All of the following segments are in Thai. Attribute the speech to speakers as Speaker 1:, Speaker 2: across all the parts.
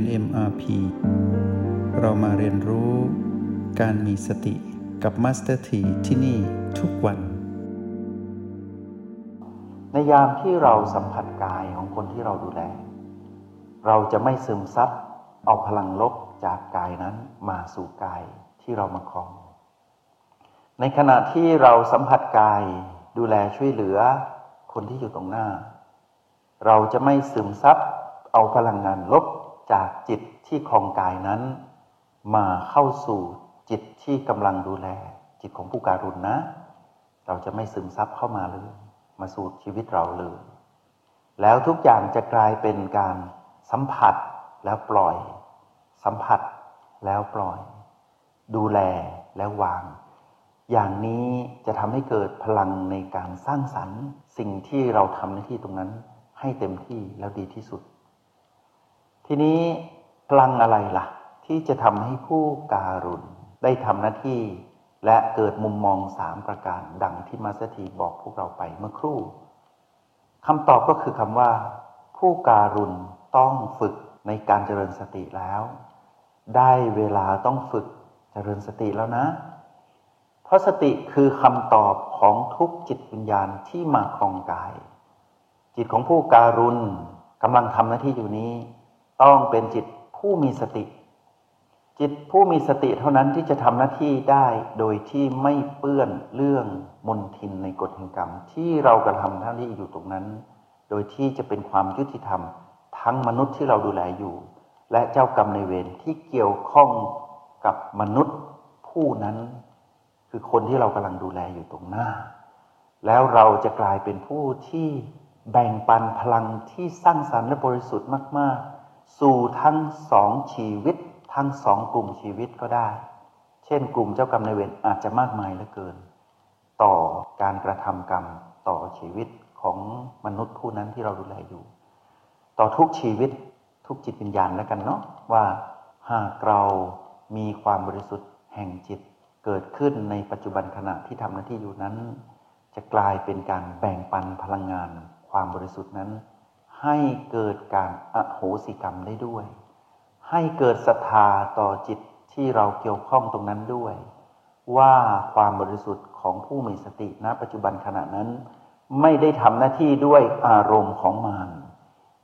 Speaker 1: ยน MRP เรามาเรียนรู้การมีสติกับ Master T ที่ที่นี่ทุกวัน
Speaker 2: ในยามที่เราสัมผัสกายของคนที่เราดูแล เราจะไม่ซึมซับเอาพลังลบจากกายนั้นมาสู่กายที่เรามาครอง ในขณะที่เราสัมผัสกายดูแลช่วยเหลือคนที่อยู่ตรงหน้า เราจะไม่ซึมซับเอาพลังงานลบ จากจิตที่ครองกายนั้น มาเข้าสู่จิตที่กำลังดูแล จิตของผู้การุณนะ เราจะไม่ซึมซับเข้ามาเลย มาสู่ชีวิตเราเลย แล้วทุกอย่างจะกลายเป็นการสัมผัสแล้วปล่อย สัมผัสแล้วปล่อย ดูแลแล้ววาง อย่างนี้จะทำให้เกิดพลังในการสร้างสรรค์ สิ่งที่เราทำหน้าที่ตรงนั้นให้เต็มที่แล้วดีที่สุด ทีนี้พลังอะไรล่ะ ที่จะทำให้ผู้การุณได้ทำหน้าที่และเกิดมุมมองสามประการดังที่มาสถีบอกพวกเราไปเมื่อครู่คำตอบก็คือคำว่า ผู้การุณต้องฝึกในการเจริญสติแล้ว ได้เวลาต้องฝึกเจริญสติแล้วนะ เพราะสติคือคำตอบของทุกจิตวิญญาณที่มาครองกาย จิตของผู้การุณกำลังทำหน้าที่อยู่นี้ ต้องเป็นจิตผู้มีสติ จิตผู้มีสติเท่านั้นที่จะทำหน้าที่ได้โดยที่ไม่เปื้อนเรื่องมนทินในกฎแห่งกรรม ที่เรากระทำหน้าที่อยู่ตรงนั้น โดยที่จะเป็นความยุติธรรม ทั้งมนุษย์ที่เราดูแลอยู่ และเจ้ากรรมในเวรที่เกี่ยวข้องกับมนุษย์ผู้นั้น คือคนที่เรากำลังดูแลอยู่ตรงหน้า แล้วเราจะกลายเป็นผู้ที่แบ่งปันพลังที่สร้างสรรค์และบริสุทธิ์มาก ๆ สู่ทั้งสองชีวิต ทั้งสองกลุ่มชีวิตก็ได้ เช่น กลุ่มเจ้ากรรมนายเวรอาจจะมากมายเหลือเกิน ต่อการกระทำกรรมต่อชีวิตของมนุษย์ผู้นั้นที่เราดูแลอยู่ ต่อทุกชีวิตทุกจิตวิญญาณแล้วกันเนาะว่าหากเรามีความบริสุทธิ์แห่งจิตเกิดขึ้นในปัจจุบันขณะที่ทำหน้าที่อยู่นั้น จะกลายเป็นการแบ่งปันพลังงาน ความบริสุทธิ์นั้น ให้เกิดการอโหสิกรรมได้ด้วย ให้เกิดศรัทธาต่อจิตที่เราเกี่ยวข้องตรงนั้นด้วย ว่าความบริสุทธิ์ของผู้มีสติณปัจจุบันขณะนั้น ไม่ได้ทำหน้าที่ด้วยอารมณ์ของมาร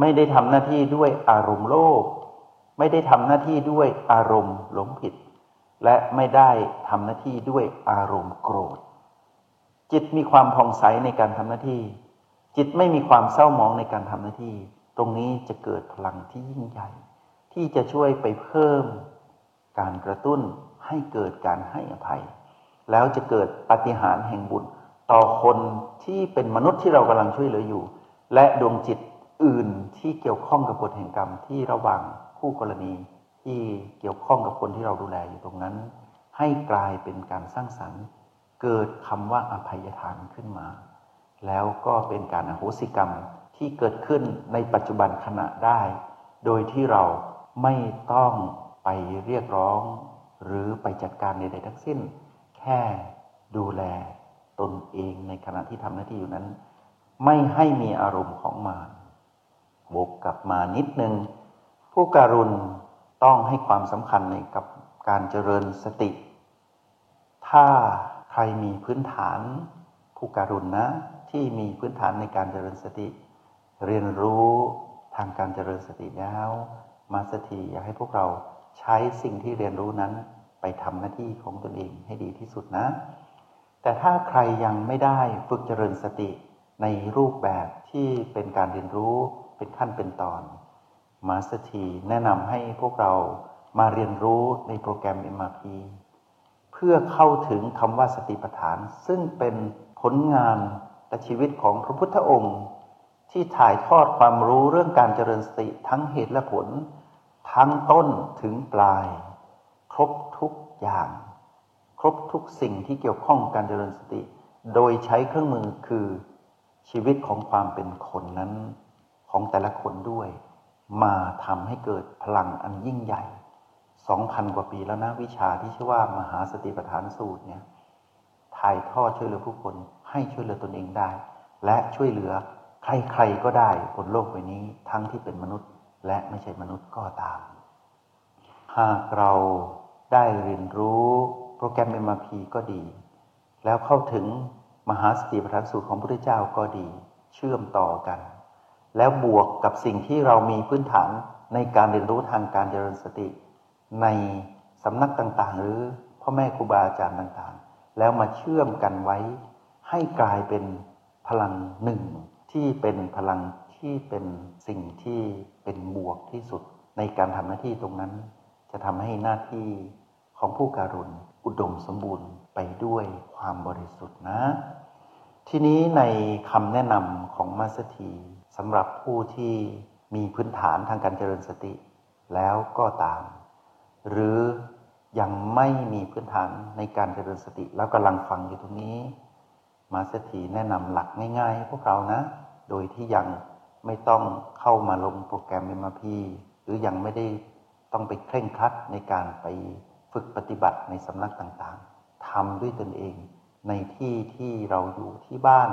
Speaker 2: ไม่ได้ทำหน้าที่ด้วยอารมณ์โลภไม่ได้ทำหน้าที่ด้วยอารมณ์หลงผิด และไม่ได้ทำหน้าที่ด้วยอารมณ์โกรธ จิตมีความผ่องใสในการทำหน้าที่ จิตไม่มีความเศร้าหมองในการทำหน้าที่ ตรงนี้จะเกิดพลังที่ยิ่งใหญ่ ที่จะช่วยไปเพิ่ม การกระตุ้นให้เกิดการให้อภัย แล้วจะเกิดปฏิหารแห่งบุญ ต่อคนที่เป็นมนุษย์ที่เรากำลังช่วยเหลืออยู่ และดวงจิตอื่นที่เกี่ยวข้องกับกฎแห่งกรรมที่ระหว่างคู่กรณีที่เกี่ยวข้องกับคนที่เราดูแลอยู่ตรงนั้น ให้กลายเป็นการสร้างสรรค์ เกิดคำว่าอภัยทานขึ้นมา แล้วก็เป็นการอโหสิกรรมที่เกิดขึ้นในปัจจุบันขณะได้ โดยที่เราไม่ต้องไปเรียกร้อง หรือไปจัดการใดๆทั้งสิ้น แค่ดูแลตนเองในขณะที่ทำหน้าที่อยู่นั้น ไม่ให้มีอารมณ์ของมารวกกลับมานิดนึง ผู้การุณต้องให้ความสำคัญในกับการเจริญสติ ถ้าใครมีพื้นฐานผู้การุณนะ ที่มีพื้นฐานในการเจริญสติ เรียนรู้ทางการเจริญสติแล้วมาสถีอยากให้พวกเราใช้สิ่งที่เรียนรู้นั้นไปทำหน้าที่ของตนเองให้ดีที่สุดนะ แต่ถ้าใครยังไม่ได้ฝึกเจริญสติในรูปแบบที่เป็นการเรียนรู้เป็นขั้นเป็นตอน มาสถีแนะนำให้พวกเรามาเรียนรู้ในโปรแกรม MRP เพื่อเข้าถึงคำว่าสติปัฏฐาน ซึ่งเป็นผลงาน และชีวิตของพระพุทธองค์ ที่ถ่ายทอดความรู้เรื่องการเจริญสติทั้งเหตุและผล ทั้งต้นถึงปลาย ครบทุกอย่าง ครบทุกสิ่งที่เกี่ยวข้องการเจริญสติ โดยใช้เครื่องมือคือชีวิตของความเป็นคนนั้นของแต่ละคนด้วย มาทำให้เกิดพลังอันยิ่งใหญ่สองพันกว่าปีแล้วนะวิชาที่ชื่อว่ามหาสติปัฏฐานสูตรเนี่ยถ่ายทอดช่วยเหลือผู้คน ให้ช่วยเหลือตนเองได้ และช่วยเหลือใครๆก็ได้บนโลกใบนี้ทั้งที่เป็นมนุษย์และไม่ใช่มนุษย์ก็ตาม หากเราได้เรียนรู้โปรแกรม MRP ก็ดี แล้วเข้าถึงมหาสติปัฏฐานสูตรของพระพุทธเจ้าก็ดี เชื่อมต่อกัน แล้วบวกกับสิ่งที่เรามีพื้นฐานในการเรียนรู้ทางการเจริญสติ ในสำนักต่างๆ หรือพ่อแม่ครูบาอาจารย์ต่างๆ แล้วมาเชื่อมกันไว้ ให้กลายเป็นพลังหนึ่งที่เป็นพลังที่เป็นสิ่งที่เป็นบวกที่สุด ในการทำหน้าที่ตรงนั้น จะทำให้หน้าที่ของผู้การุณอุดมสมบูรณ์ไปด้วยความบริสุทธิ์นะ ทีนี้ในคำแนะนำของมาสถีสำหรับผู้ที่มีพื้นฐานทางการเจริญสติ แล้วก็ตาม หรือยังไม่มีพื้นฐานในการเจริญสติ แล้วกำลังฟังอยู่ตรงนี้ มาสถีแนะนำหลักง่ายๆให้พวกเรานะ โดยที่ยังไม่ต้องเข้ามาลงโปรแกรม MRP หรือยังไม่ได้ต้องไปเคร่งครัดในการไปฝึกปฏิบัติในสำนักต่างๆทำด้วยตนเอง ในที่ที่เราอยู่ที่บ้าน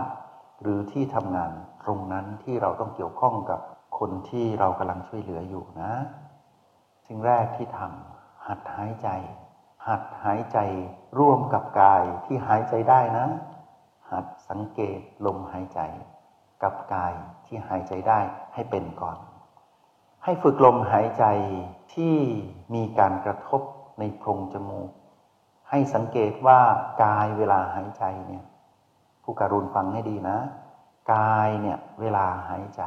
Speaker 2: หรือที่ทำงานตรงนั้นที่เราต้องเกี่ยวข้องกับคนที่เรากำลังช่วยเหลืออยู่นะ สิ่งแรกที่ทำหัดหายใจ หัดหายใจร่วมกับกายที่หายใจได้นะ หัดสังเกตลมหายใจ กับกายที่หายใจได้ให้เป็นก่อน ให้ฝึกลมหายใจที่มีการกระทบในโพรงจมูก ให้สังเกตว่ากายเวลาหายใจเนี่ยผู้การุณฟังให้ดีนะ กายเนี่ยเวลาหายใจ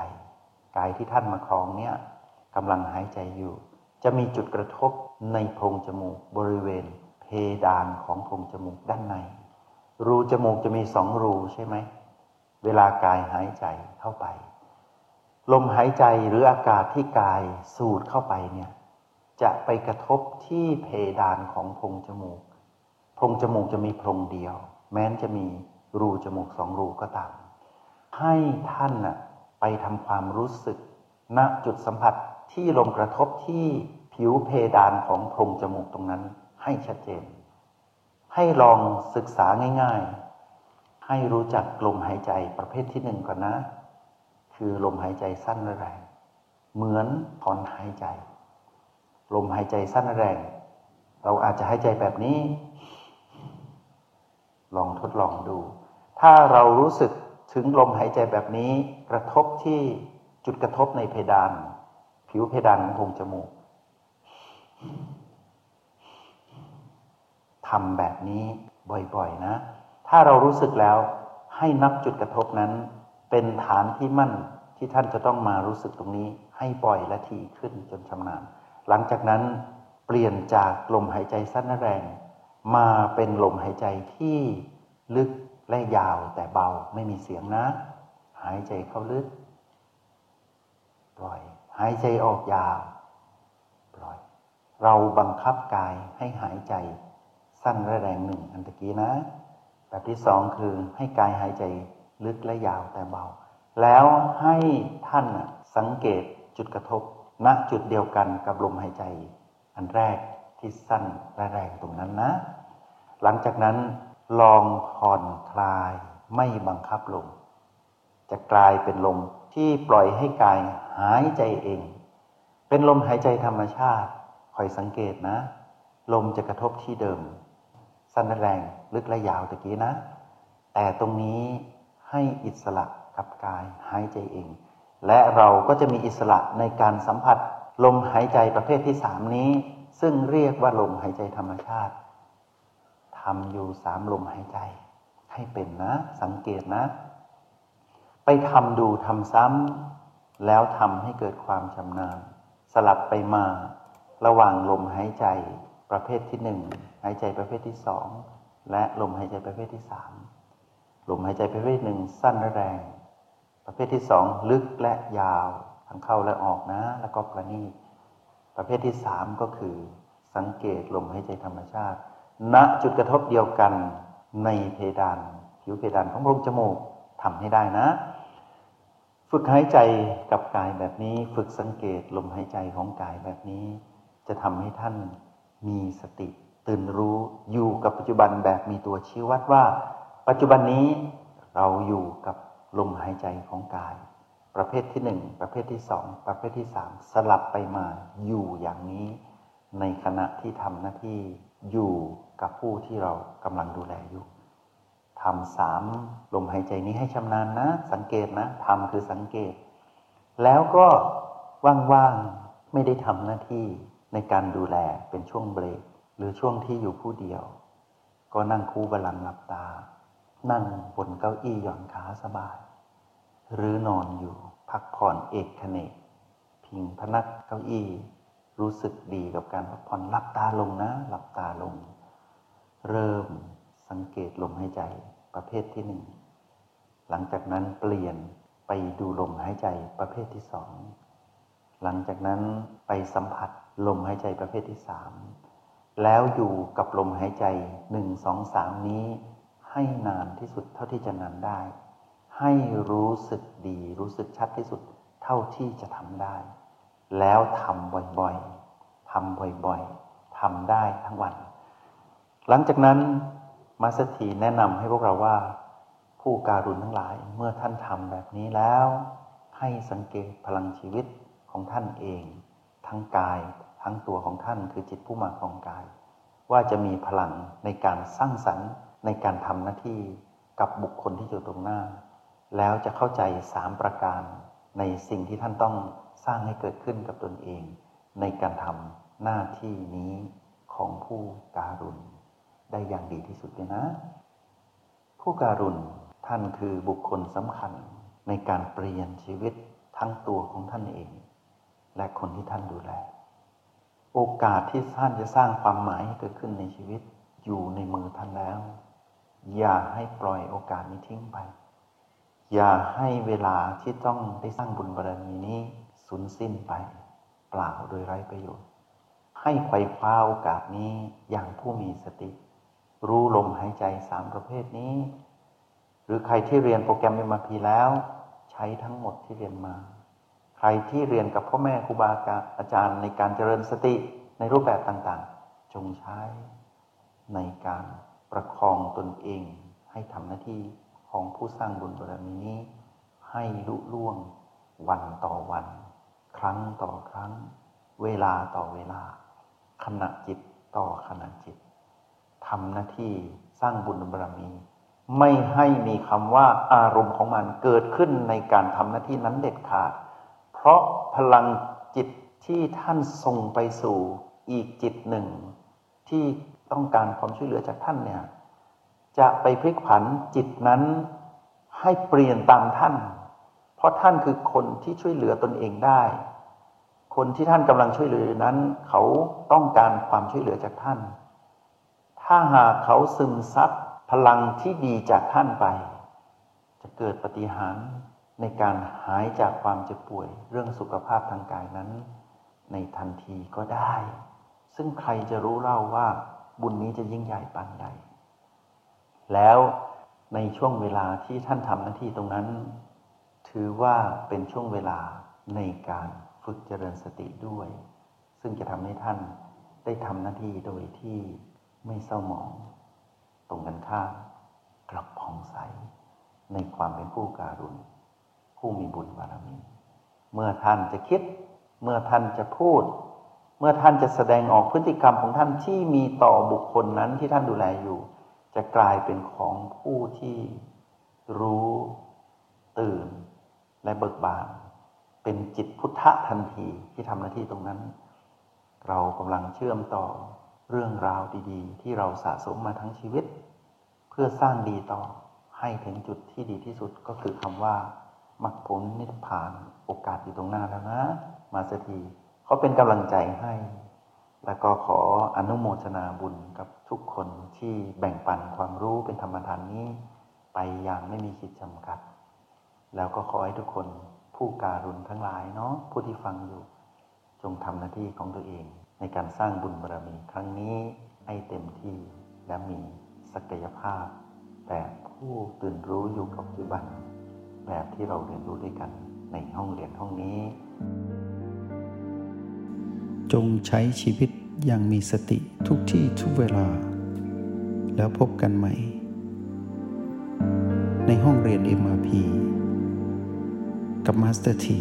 Speaker 2: กายที่ท่านมาครองเนี่ยกำลังหายใจอยู่ จะมีจุดกระทบในโพรงจมูกบริเวณเพดานของโพรงจมูกด้านใน รูจมูกจะมีสองรูใช่ไหม เวลากายหายใจเข้าไป ลมหายใจหรืออากาศที่กายสูดเข้าไปเนี่ย จะไปกระทบที่เพดานของพงจมูกพงจมูกจะมีพรงเดียว แม้นจะมีรูจมูกสองรูก็ตาม ให้ท่านน่ะไปทำความรู้สึกณจุดสัมผัสที่ลมกระทบที่ผิวเพดานของพรงจมูกตรงนั้นให้ชัดเจน ให้ลองศึกษาง่ายๆ ให้รู้จักลมหายใจประเภทที่หนึ่งก่อนนะ คือลมหายใจสั้นและแรง เหมือนถอนหายใจ ลมหายใจสั้นแรง เราอาจจะหายใจแบบนี้ ลองทดลองดู ถ้าเรารู้สึกถึงลมหายใจแบบนี้กระทบที่จุดกระทบในเพดาน ผิวเพดานของโพรงจมูก ทำแบบนี้บ่อยๆนะ ถ้าเรารู้สึกแล้วให้นับจุดกระทบนั้น เป็นฐานที่มั่นที่ท่านจะต้องมารู้สึกตรงนี้ ให้บ่อยและถี่ขึ้นจนชำนาญ หลังจากนั้นเปลี่ยนจากลมหายใจสั้นและแรง มาเป็นลมหายใจที่ลึกและยาวแต่เบาไม่มีเสียงนะ หายใจเข้าลึก ปล่อย หายใจออกยาว ปล่อย เราบังคับกายให้หายใจ สั้นและแรงหนึ่งอันตะกี้นะ แบบที่สองคือให้กายหายใจลึกและยาวแต่เบา แล้วให้ท่านสังเกตจุดกระทบณจุดเดียวกันกับลมหายใจ อันแรกที่สั้นและแรงตรงนั้นนะ หลังจากนั้นลองผ่อนคลายไม่บังคับลมจะกลายเป็นลมที่ปล่อยให้กายหายใจเอง เป็นลมหายใจธรรมชาติคอยสังเกตนะ ลมจะกระทบที่เดิม สั้นและแรงลึกและยาวตะกี้นะ แต่ตรงนี้ให้อิสระกับกายหายใจเอง และเราก็จะมีอิสระในการสัมผัสลมหายใจประเภทที่สามนี้ ซึ่งเรียกว่าลมหายใจธรรมชาติทำอยู่สามลมหายใจ ให้เป็นนะ สังเกตนะ ไปทำดูทำซ้ำแล้วทำให้เกิดความชำนาญ สลับไปมา ระหว่างลมหายใจประเภทที่หนึ่ง หายใจประเภทที่สองและลมหายใจประเภทที่สามลมหายใจประเภทหนึ่งสั้นและแรง ประเภทที่สองลึกและยาวทั้งเข้าและออกนะ แล้วก็ประณีตประเภทที่สามก็คือ สังเกตลมหายใจธรรมชาติ ณจุดกระทบเดียวกันในเพดานผิวเพดานของโพรงจมูกทำให้ได้นะ ฝึกหายใจกับกายแบบนี้ ฝึกสังเกตลมหายใจของกายแบบนี้ จะทำให้ท่านมีสติ ตื่นรู้อยู่กับปัจจุบันแบบมีตัวชี้วัดว่า ปัจจุบันนี้เราอยู่กับลมหายใจของกาย ประเภทที่หนึ่งประเภทที่สองประเภทที่สามสลับไปมาอยู่อย่างนี้ ในขณะที่ทำหน้าที่อยู่กับผู้ที่เรากำลังดูแลอยู่ทำสามลมหายใจนี้ให้ชำนาญนะ สังเกตนะทำคือสังเกต แล้วก็ว่างๆไม่ได้ทำหน้าที่ในการดูแลเป็นช่วงเบรก หรือช่วงที่อยู่ผู้เดียว ก็นั่งคู่บาลังหลับตา นั่งบนเก้าอี้หย่อนขาสบาย หรือนอนอยู่พักผ่อนเอกเนกพิงพนักเก้าอี้ รู้สึกดีกับการพักผ่อนหลับตาลงนะ หลับตาลง เริ่มสังเกตลมหายใจประเภทที่หนึ่งหลังจากนั้นเปลี่ยนไปดูลมหายใจประเภทที่สองหลังจากนั้นไปสัมผัสลมหายใจประเภทที่สาม แล้วอยู่กับลมหายใจหนึ่งสองสามนี้ ให้นานที่สุดเท่าที่จะนานได้ ให้รู้สึกดีรู้สึกชัดที่สุดเท่าที่จะทำได้ แล้วทำบ่อยๆทำบ่อยๆทำได้ทั้งวัน หลังจากนั้นมาสถีแนะนำให้พวกเราว่า ผู้การุณทั้งหลายเมื่อท่านทำแบบนี้แล้ว ให้สังเกตพลังชีวิตของท่านเอง ทั้งกาย ทั้งตัวของท่านคือจิตผู้มาของกาย ว่าจะมีพลังในการสร้างสรรค์ในการทำหน้าที่กับบุคคลที่อยู่ตรงหน้า แล้วจะเข้าใจสามประการในสิ่งที่ท่านต้องสร้างให้เกิดขึ้นกับตนเอง ในการทำหน้าที่นี้ของผู้การุณ ได้อย่างดีที่สุดเลยนะ ผู้การุณท่านคือบุคคลสำคัญในการเปลี่ยนชีวิตทั้งตัวของท่านเอง และคนที่ท่านดูแล โอกาสที่ท่านจะสร้างความหมายให้เกิดขึ้นในชีวิต อยู่ในมือท่านแล้ว อย่าให้ปล่อยโอกาสนี้ทิ้งไป อย่าให้เวลาที่ต้องได้สร้างบุญบารมีนี้สูญสิ้นไป เปล่าโดยไร้ประโยชน์ ให้ไขว่คว้าโอกาสนี้อย่างผู้มีสติ รู้ลมหายใจสามประเภทนี้ หรือใครที่เรียนโปรแกรมเอ็มพีแล้ว ใช้ทั้งหมดที่เรียนมา ใครที่เรียนกับพ่อแม่ครูบาอาจารย์ในการเจริญสติในรูปแบบต่างๆ จงใช้ในการประคองตนเอง ให้ทำหน้าที่ของผู้สร้างบุญบารมีนี้ ให้ลุล่วงวันต่อวัน ครั้งต่อครั้ง เวลาต่อเวลา ขณะจิตต่อขณะจิตทำหน้าที่สร้างบุญบารมี ไม่ให้มีคำว่าอารมณ์ของมันเกิดขึ้นในการทำหน้าที่นั้นเด็ดขาด เพราะพลังจิตที่ท่านส่งไปสู่อีกจิตหนึ่ง ที่ต้องการความช่วยเหลือจากท่านเนี่ยจะไปพลิกผันจิตนั้นให้เปลี่ยนตามท่าน เพราะท่านคือคนที่ช่วยเหลือตนเองได้ คนที่ท่านกำลังช่วยเหลือนั้น เขาต้องการความช่วยเหลือจากท่าน ถ้าหากเขาซึมซับพลังที่ดีจากท่านไป จะเกิดปฏิหาร ในการหายจากความเจ็บป่วยเรื่องสุขภาพทางกายนั้น ในทันทีก็ได้ ซึ่งใครจะรู้เล่าว่าบุญนี้จะยิ่งใหญ่ปานใด แล้วในช่วงเวลาที่ท่านทำหน้าที่ตรงนั้น ถือว่าเป็นช่วงเวลาในการฝึกเจริญสติด้วย ซึ่งจะทำให้ท่านได้ทำหน้าที่โดยที่ไม่เศร้าหมอง ตรงกันข้ามกลับผ่องใสในความเป็นผู้การุณ ผู้มีบุญบารมี เมื่อท่านจะคิด เมื่อท่านจะพูด เมื่อท่านจะแสดงออกพฤติกรรมของท่านที่มีต่อบุคคลนั้นที่ท่านดูแลอยู่ จะกลายเป็นของผู้ที่รู้ ตื่น และเบิกบาน เป็นจิตพุทธะทันทีที่ทำหน้าที่ตรงนั้น เรากำลังเชื่อมต่อเรื่องราวดีๆ ที่เราสะสมมาทั้งชีวิต เพื่อสร้างดีต่อให้ถึงจุดที่ดีที่สุดก็คือคำว่า มรรคผลนิพพานโอกาสอยู่ตรงหน้าแล้วนะ มาสถีเขาเป็นกำลังใจให้ แล้วก็ขออนุโมทนาบุญกับทุกคนที่แบ่งปันความรู้เป็นธรรมทานนี้ ไปอย่างไม่มีขีดจำกัด แล้วก็ขอให้ทุกคนผู้การุณทั้งหลายเนาะผู้ที่ฟังอยู่ จงทำหน้าที่ของตัวเอง ในการสร้างบุญบารมีครั้งนี้ให้เต็มที่และมีศักยภาพแบบผู้ตื่นรู้อยู่กับปัจจุบัน แบบที่เราเรียนรู้ด้วยกันในห้องเรียนห้องนี้
Speaker 1: จงใช้ชีวิตอย่างมีสติทุกที่ทุกเวลา แล้วพบกันใหม่ ในห้องเรียน MRP กับ Master T